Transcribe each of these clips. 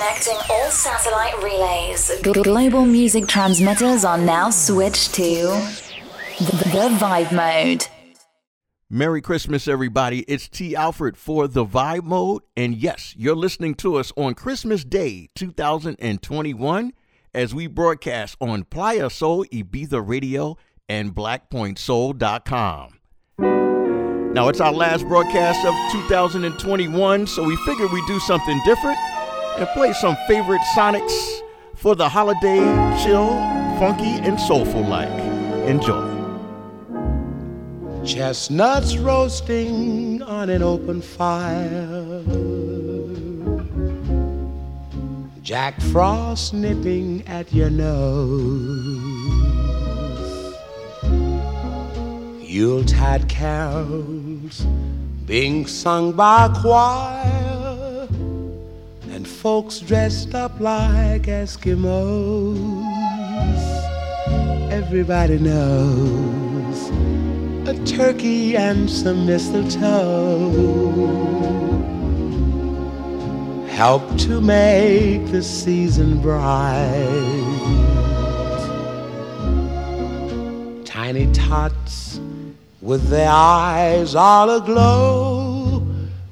Connecting all satellite relays. Global music transmitters are now switched to the Vibe Mode. Merry Christmas, everybody. It's T. Alfred for The Vibe Mode. And yes, you're listening to us on Christmas Day 2021 as we broadcast on Playa Soul, Ibiza Radio, and BlackPointSoul.com. Now, it's our last broadcast of 2021, so we figured we'd do something different and play some favorite Sonics for the holiday chill, funky, and soulful like. Enjoy. Chestnuts roasting on an open fire. Jack Frost nipping at your nose. Yuletide carols being sung by a choir. Folks dressed up like Eskimos. Everybody knows a turkey and some mistletoe help to make the season bright. Tiny tots with their eyes all aglow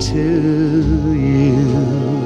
to you.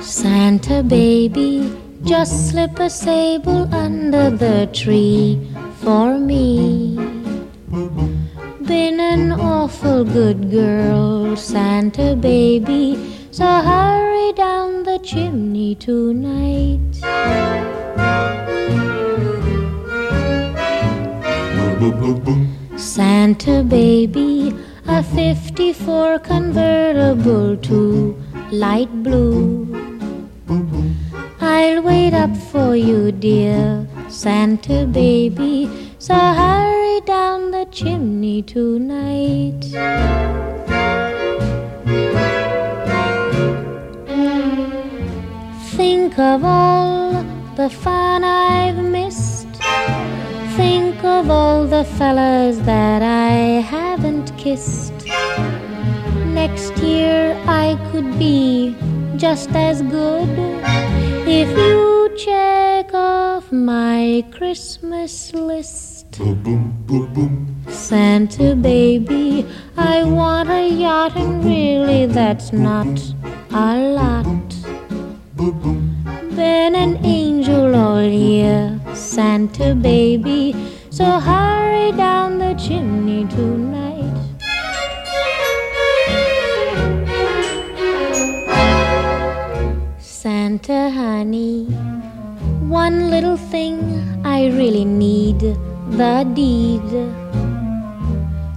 Santa baby, just slip a sable under the tree for me. Been an awful good girl, Santa baby, so hurry down the chimney tonight. Santa baby, a 54 convertible too light blue. I'll wait up for you, dear Santa baby, so hurry down the chimney tonight. Think of all the fun I've missed. Think of all the fellas that I haven't kissed. Next year I could be just as good if you check off my Christmas list. Santa baby, I want a yacht, and really that's not a lot. Been an angel all year, Santa baby, so hurry down the chimney tonight. Santa honey, one little thing I really need the deed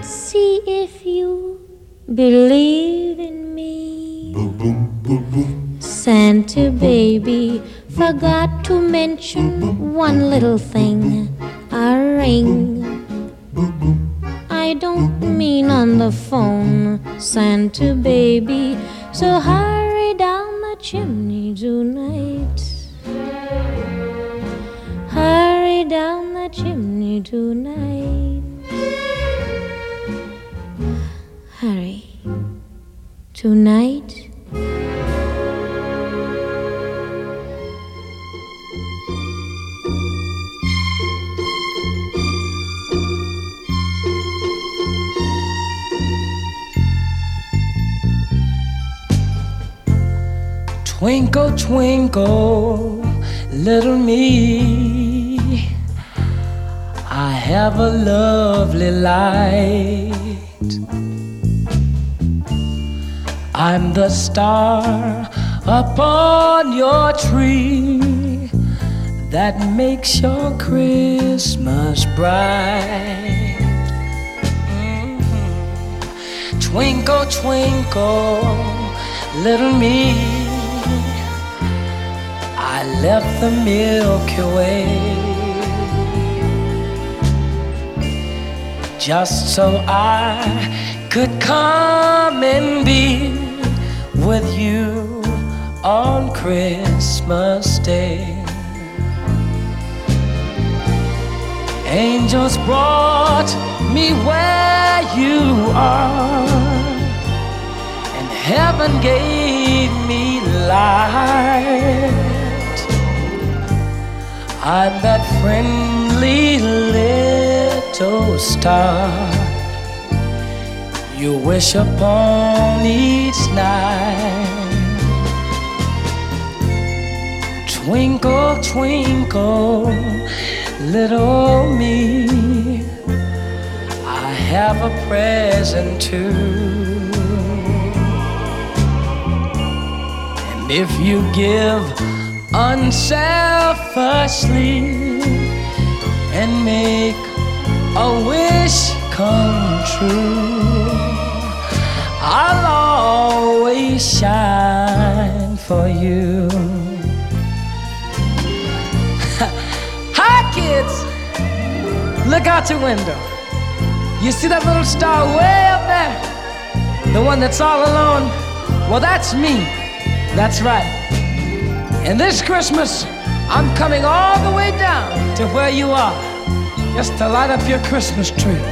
Let's see if you believe in me. Santa baby forgot to mention one little thing a ring. I don't mean on the phone, Santa baby. So hurry down the chimney tonight. Hurry down the chimney tonight. Hurry. Tonight. Twinkle, twinkle, little me. I have a lovely light. I'm the star upon your tree that makes your Christmas bright. Mhm. Twinkle, twinkle, little me. I left the Milky Way just so I could come and be with you on Christmas Day. Angels brought me where you are, and heaven gave me light. I'm that friendly little star you wish upon each night. Twinkle, twinkle, little me, I have a present too. And if you give unselfishly and make a wish come true, I'll always shine for you. Hi, kids! Look out your window. You see that little star way up there? The one that's all alone? Well, that's me. That's right. And this Christmas, I'm coming all the way down to where you are just to light up your Christmas tree.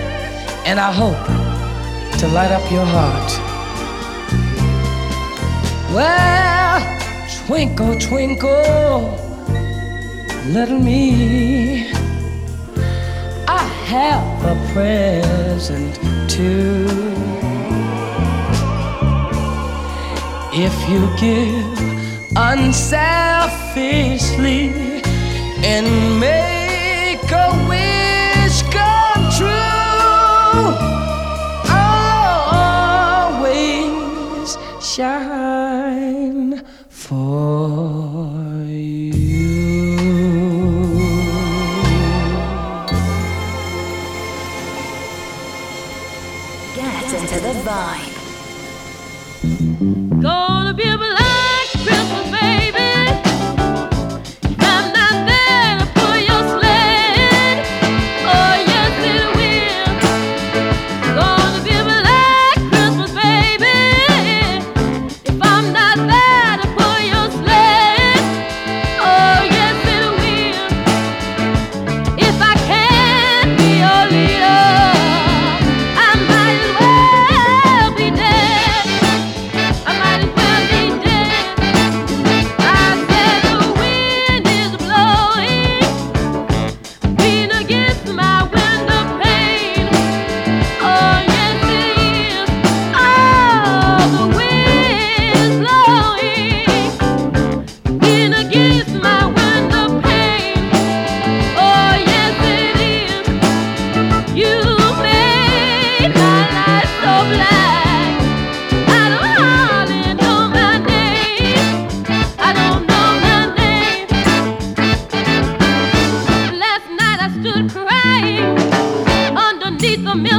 And I hope to light up your heart. Well, twinkle, twinkle, little me. I have a present too. If you give unselfishly and make a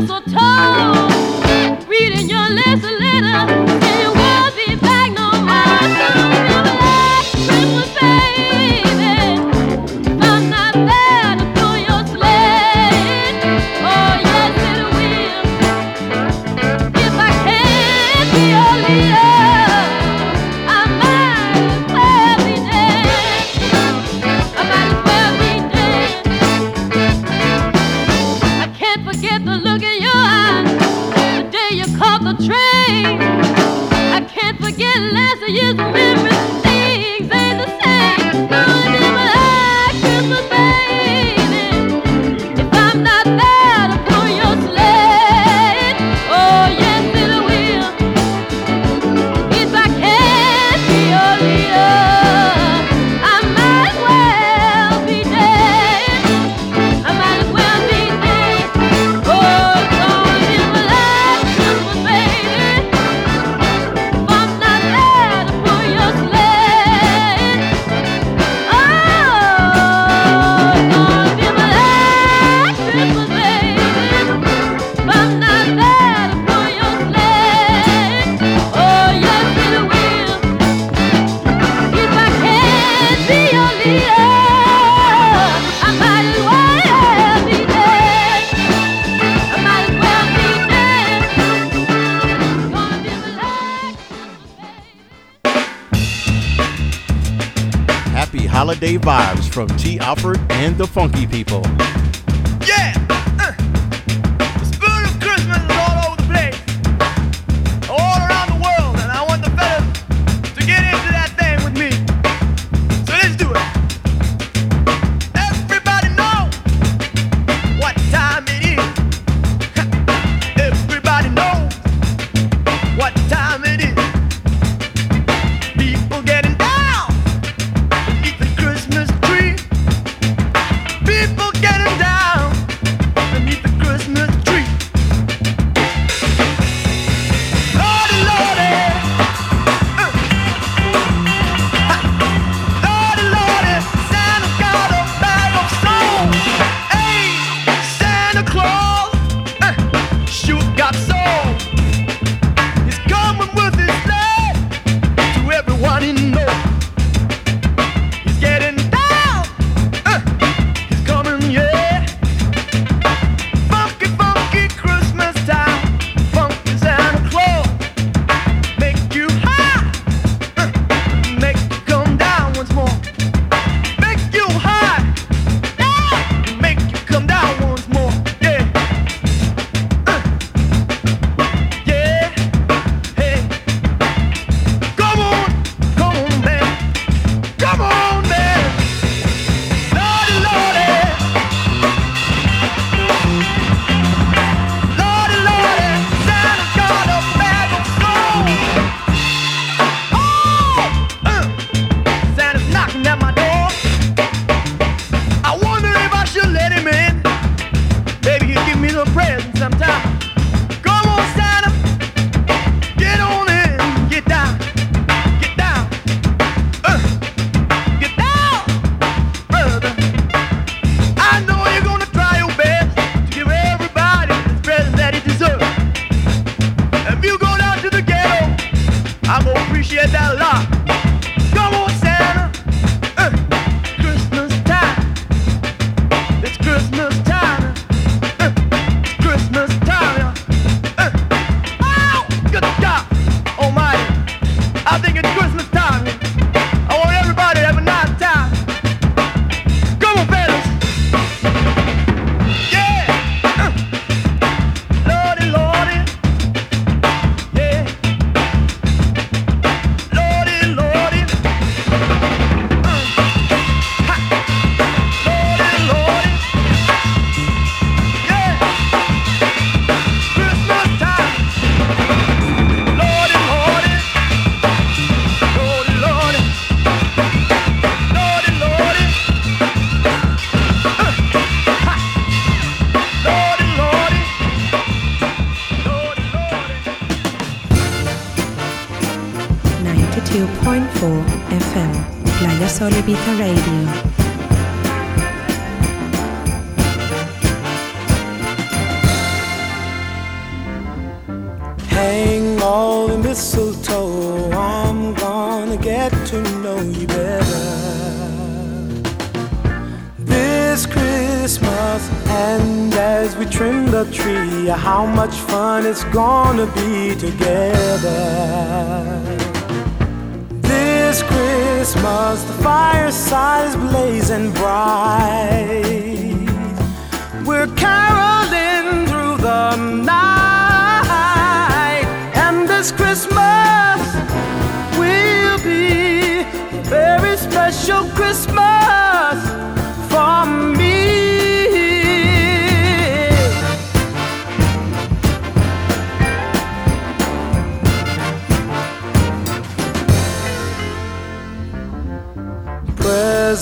mistletoe, reading your last letter, the Funky People.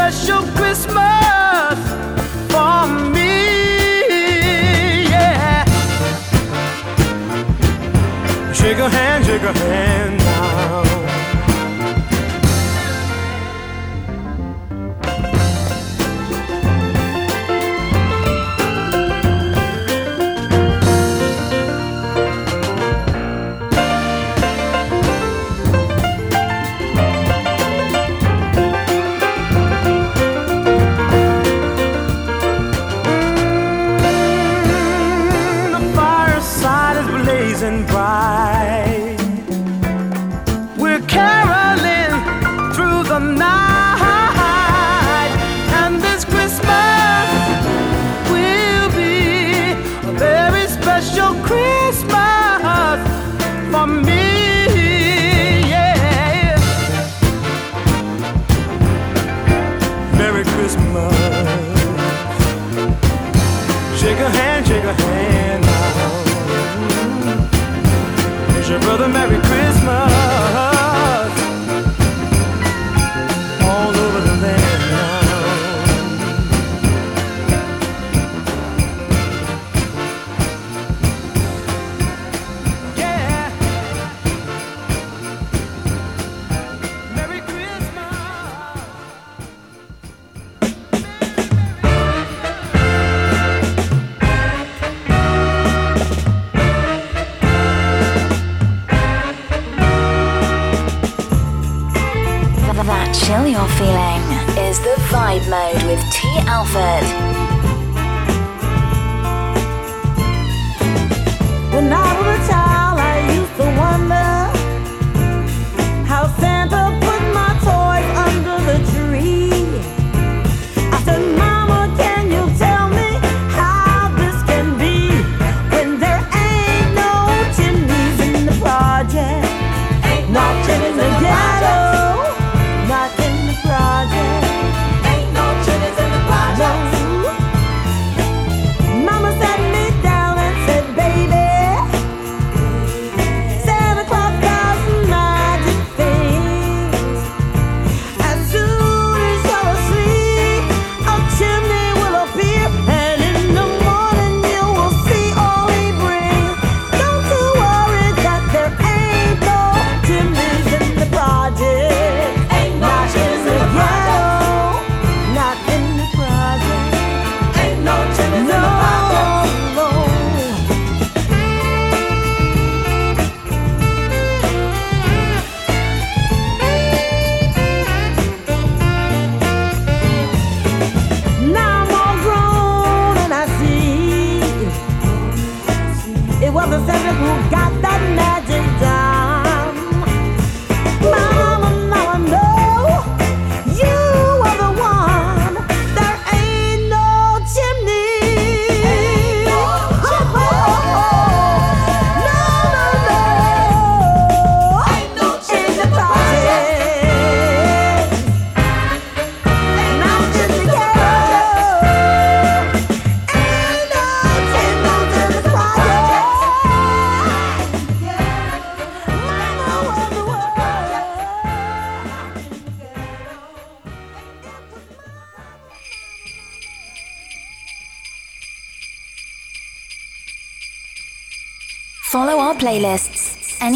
special Christmas for me. Yeah. Shake a hand, shake a hand.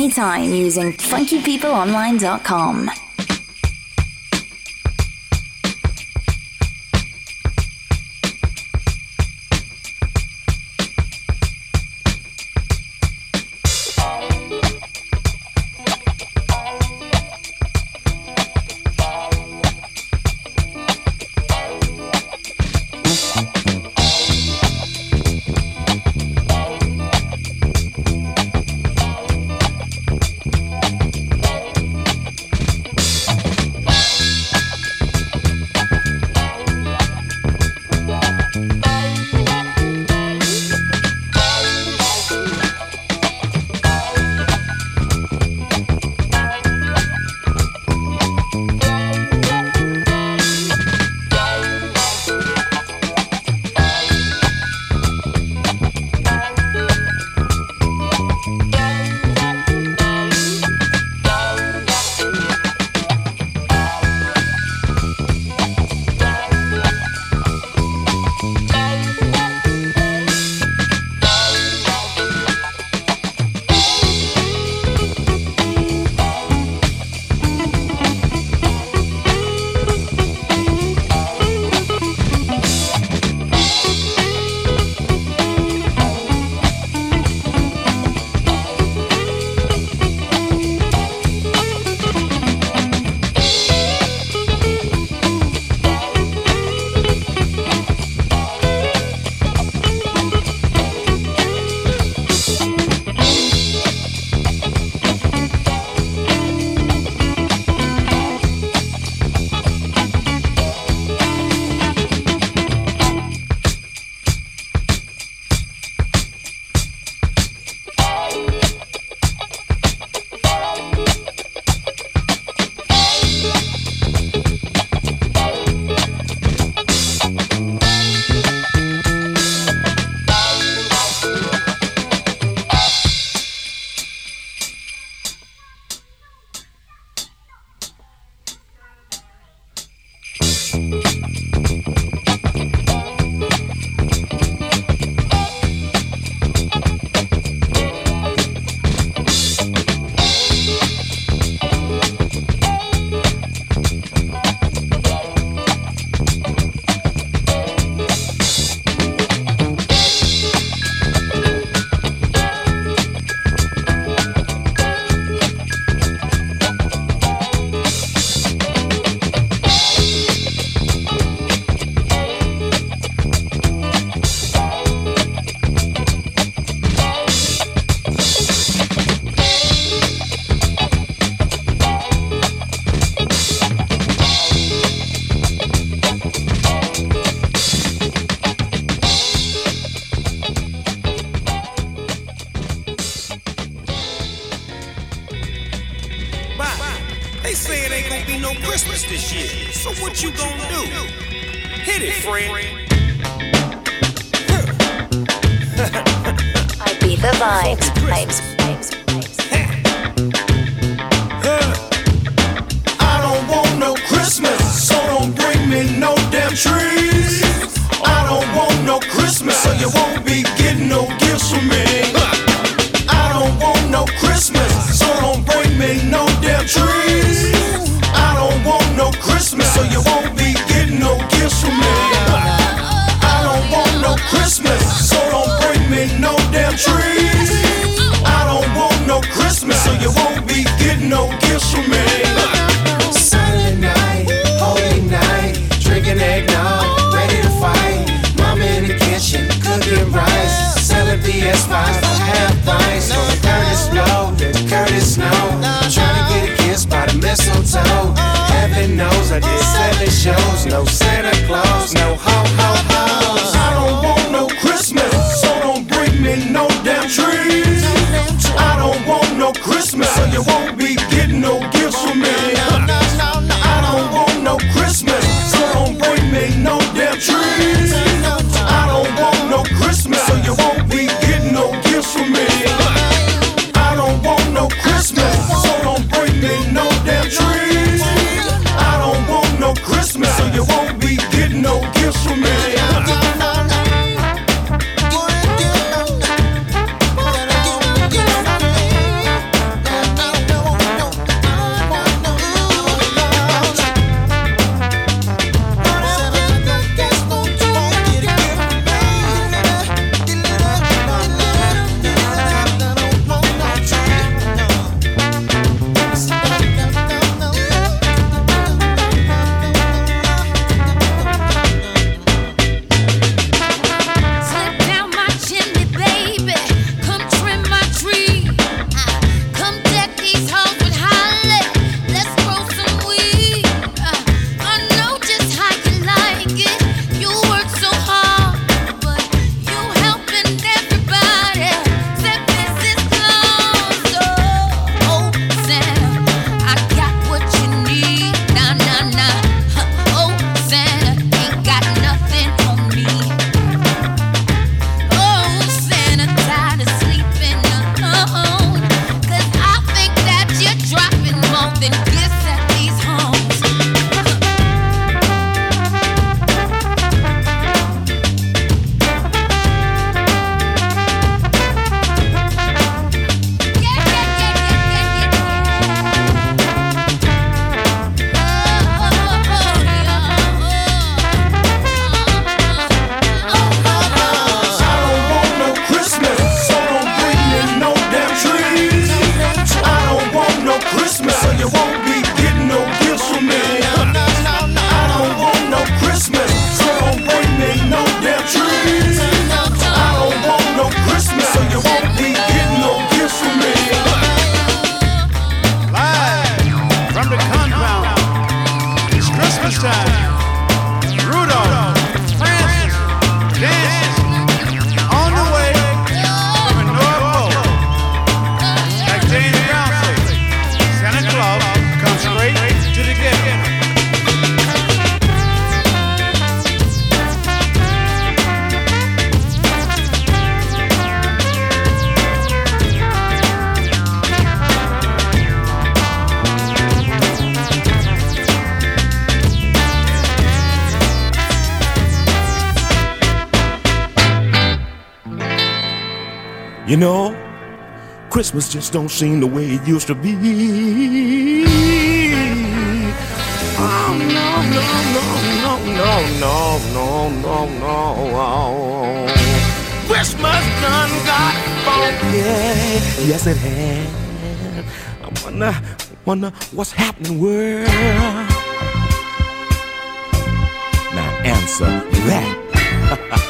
Anytime using funkypeopleonline.com. Christmas just don't seem the way it used to be. Oh no, no, no, no, no, no, no, no. No. Oh. Christmas done got funky. Yes, it has. I wonder, wonder what's happening, world. Now answer that.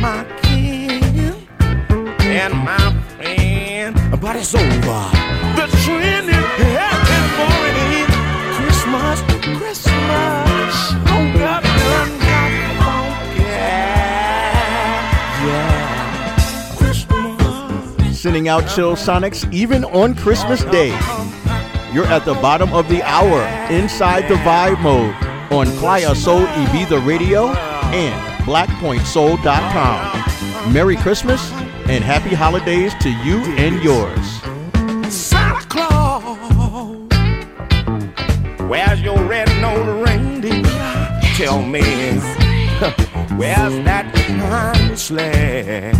my kin and my friend. But it's over. The trend is heading for it is Christmas, Christmas. Oh, God, done got funky. Yeah. Christmas. Sending out chill sonics even on Christmas Day. You're at the bottom of the hour inside the vibe mode on Playa Soul Ibiza Radio and BlackPointSoul.com. Merry Christmas and happy holidays to you and yours. Santa Claus, where's your red-nosed reindeer? Tell me, where's that shiny sled?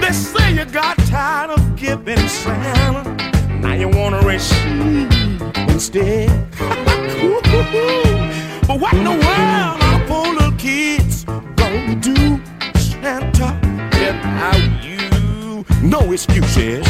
They say you got tired of giving Santa, now you wanna receive instead. but what in the world are poor little kids gonna do, Santa, without you? No excuses.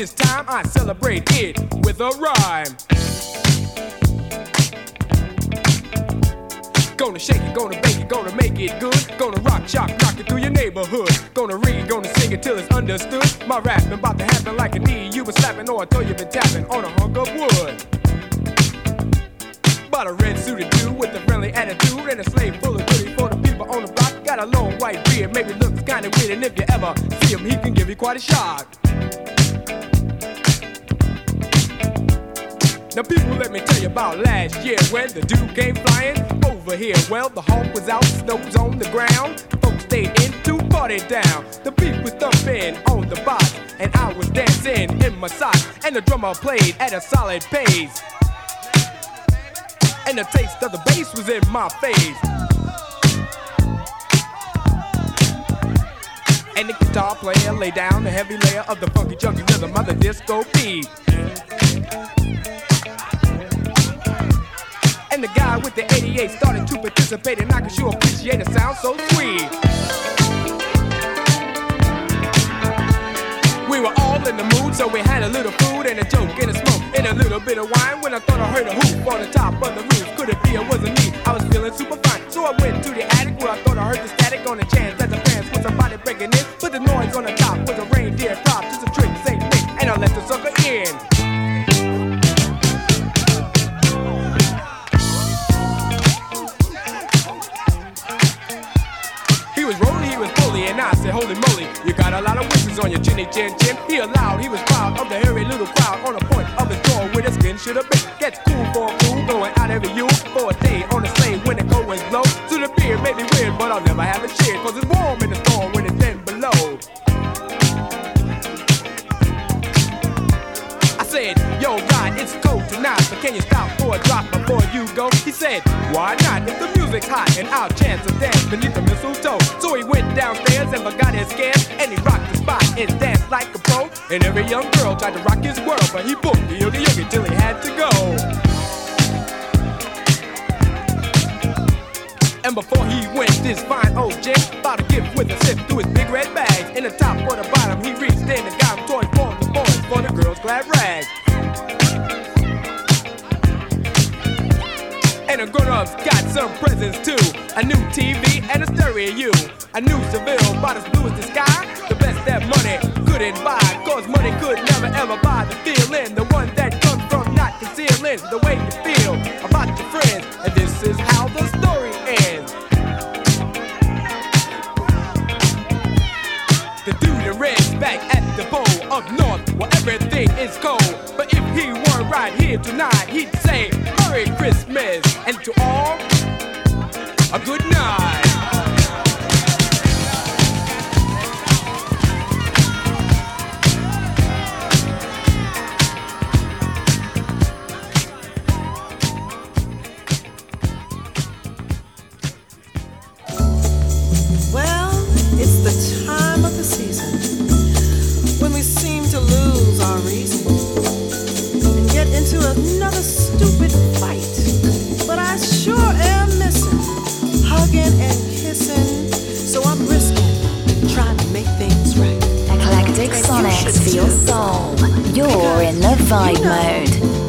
This time, I celebrate it with a rhyme. Gonna shake it, gonna bake it, gonna make it good. Gonna rock, shock, rock it through your neighborhood. Gonna read, gonna sing it till it's understood. My rapping about to happen like a knee you been slapping or a toe you been tapping on a hunk of wood. Bought a red suited dude with a friendly attitude and a slave full of goodies for the people on the block. Got a long white beard, maybe looks kinda weird, and if you ever see him, he can give you quite a shock. Now, people, let me tell you about last year when the dude came flying over here. Well, the hawk was out, snow's on the ground. Folks stayed in to party down. The beat was thumping on the box, and I was dancing in my socks. And the drummer played at a solid pace. And the taste of the bass was in my face. And the guitar player laid down the heavy layer of the funky junky rhythm of the disco beat. And the guy with the 88 started to participate, and I could sure appreciate a sound so sweet. We were all in the mood, so we had a little food and a joke and a smoke and a little bit of wine. When I thought I heard a hoop on the top of the roof, could it be it wasn't me? I was feeling super fine, so I went to the attic where I thought I heard the static on the chance that the fans was somebody breaking in. But the noise on the top was a reindeer drop, just a trick, Saint Nick, and I let the sucker in. Said, Holy moly, you got a lot of whiskers on your chinny chin chin. He allowed, he was proud of the hairy little crowd on the point of the door where the skin should have been. Gets cool for a fool, going out every you for a day on the sleigh when the cold winds blow. To the beer may be weird, but I'll never have a cheer, cause it's warm in the storm when it's then below. I said, yo, Rod, it's cold tonight, but can you stop for a drop before you go? He said, why not? The music's hot and I'll chance a dance beneath the mistletoe. So he went downstairs and forgot his scams, and he rocked the spot and danced like a pro. And every young girl tried to rock his world, but he booked the oogie oogie till he had to go. And before he went, this fine old gent bought a gift with a sip through his big red bag. In the top or the bottom, he reached in and got him toys for the boys for the girls' glad rags. And the grown-ups got some presents too. A new TV and a stereo. A new Seville, about as blue as the sky. The best that money couldn't buy. Cause money could never ever buy the feeling. The one that comes from not concealing the way you feel about your friends. And this is how the story ends. The dude in red's back the pole up north where everything is cold. But if he weren't right here tonight, he'd say Merry Christmas and to all a good night. And another stupid fight. But I sure am missing hugging and kissing, so I'm risking trying to make things right. Eclectic Sonics for your soul. You're in the vibe mode.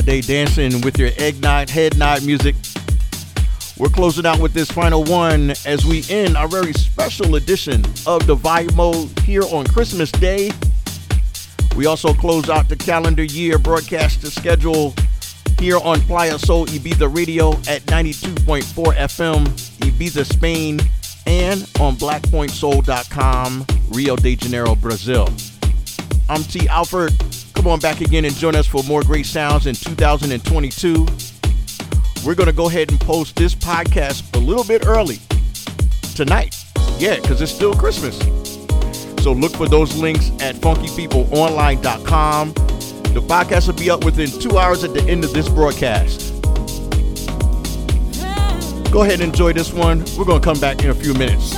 Holiday dancing with your egg nod, head nod music. We're closing out with this final one as we end our very special edition of the Vibe Mode here on Christmas Day. We also close out the calendar year broadcast schedule here on Playa Soul Ibiza Radio at 92.4 FM, Ibiza, Spain, and on blackpointsoul.com, Rio de Janeiro, Brazil. I'm T. Alfred. Come on back again and join us for more great sounds in 2022. We're going to go ahead and post this podcast a little bit early tonight. Yeah, because it's still Christmas. So look for those links at funkypeopleonline.com. The podcast will be up within two hours at the end of this broadcast. Go ahead and enjoy this one. We're going to come back in a few minutes.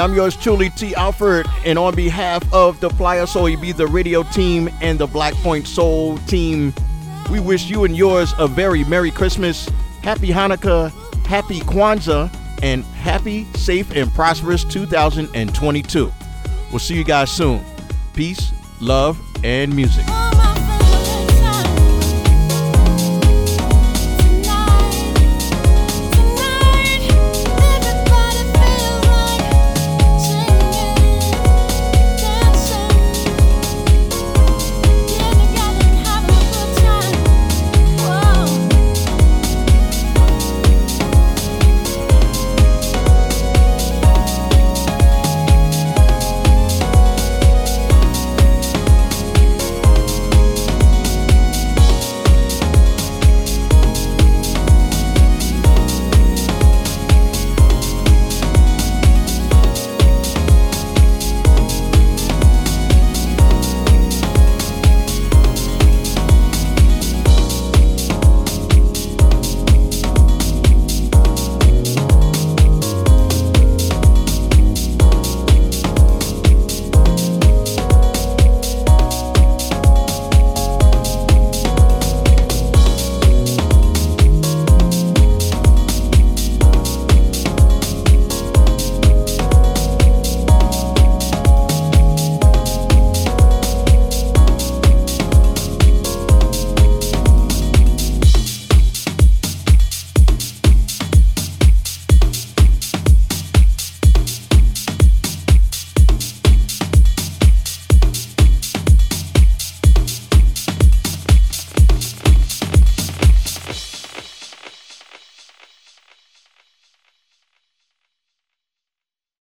I'm yours truly, T. Alfred, and on behalf of the Playa Soul Ibiza Radio team and the Black Point Soul team, we wish you and yours a very Merry Christmas, Happy Hanukkah, Happy Kwanzaa, and happy, safe, and prosperous 2022. We'll see you guys soon. Peace, love, and music.